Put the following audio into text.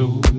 soul.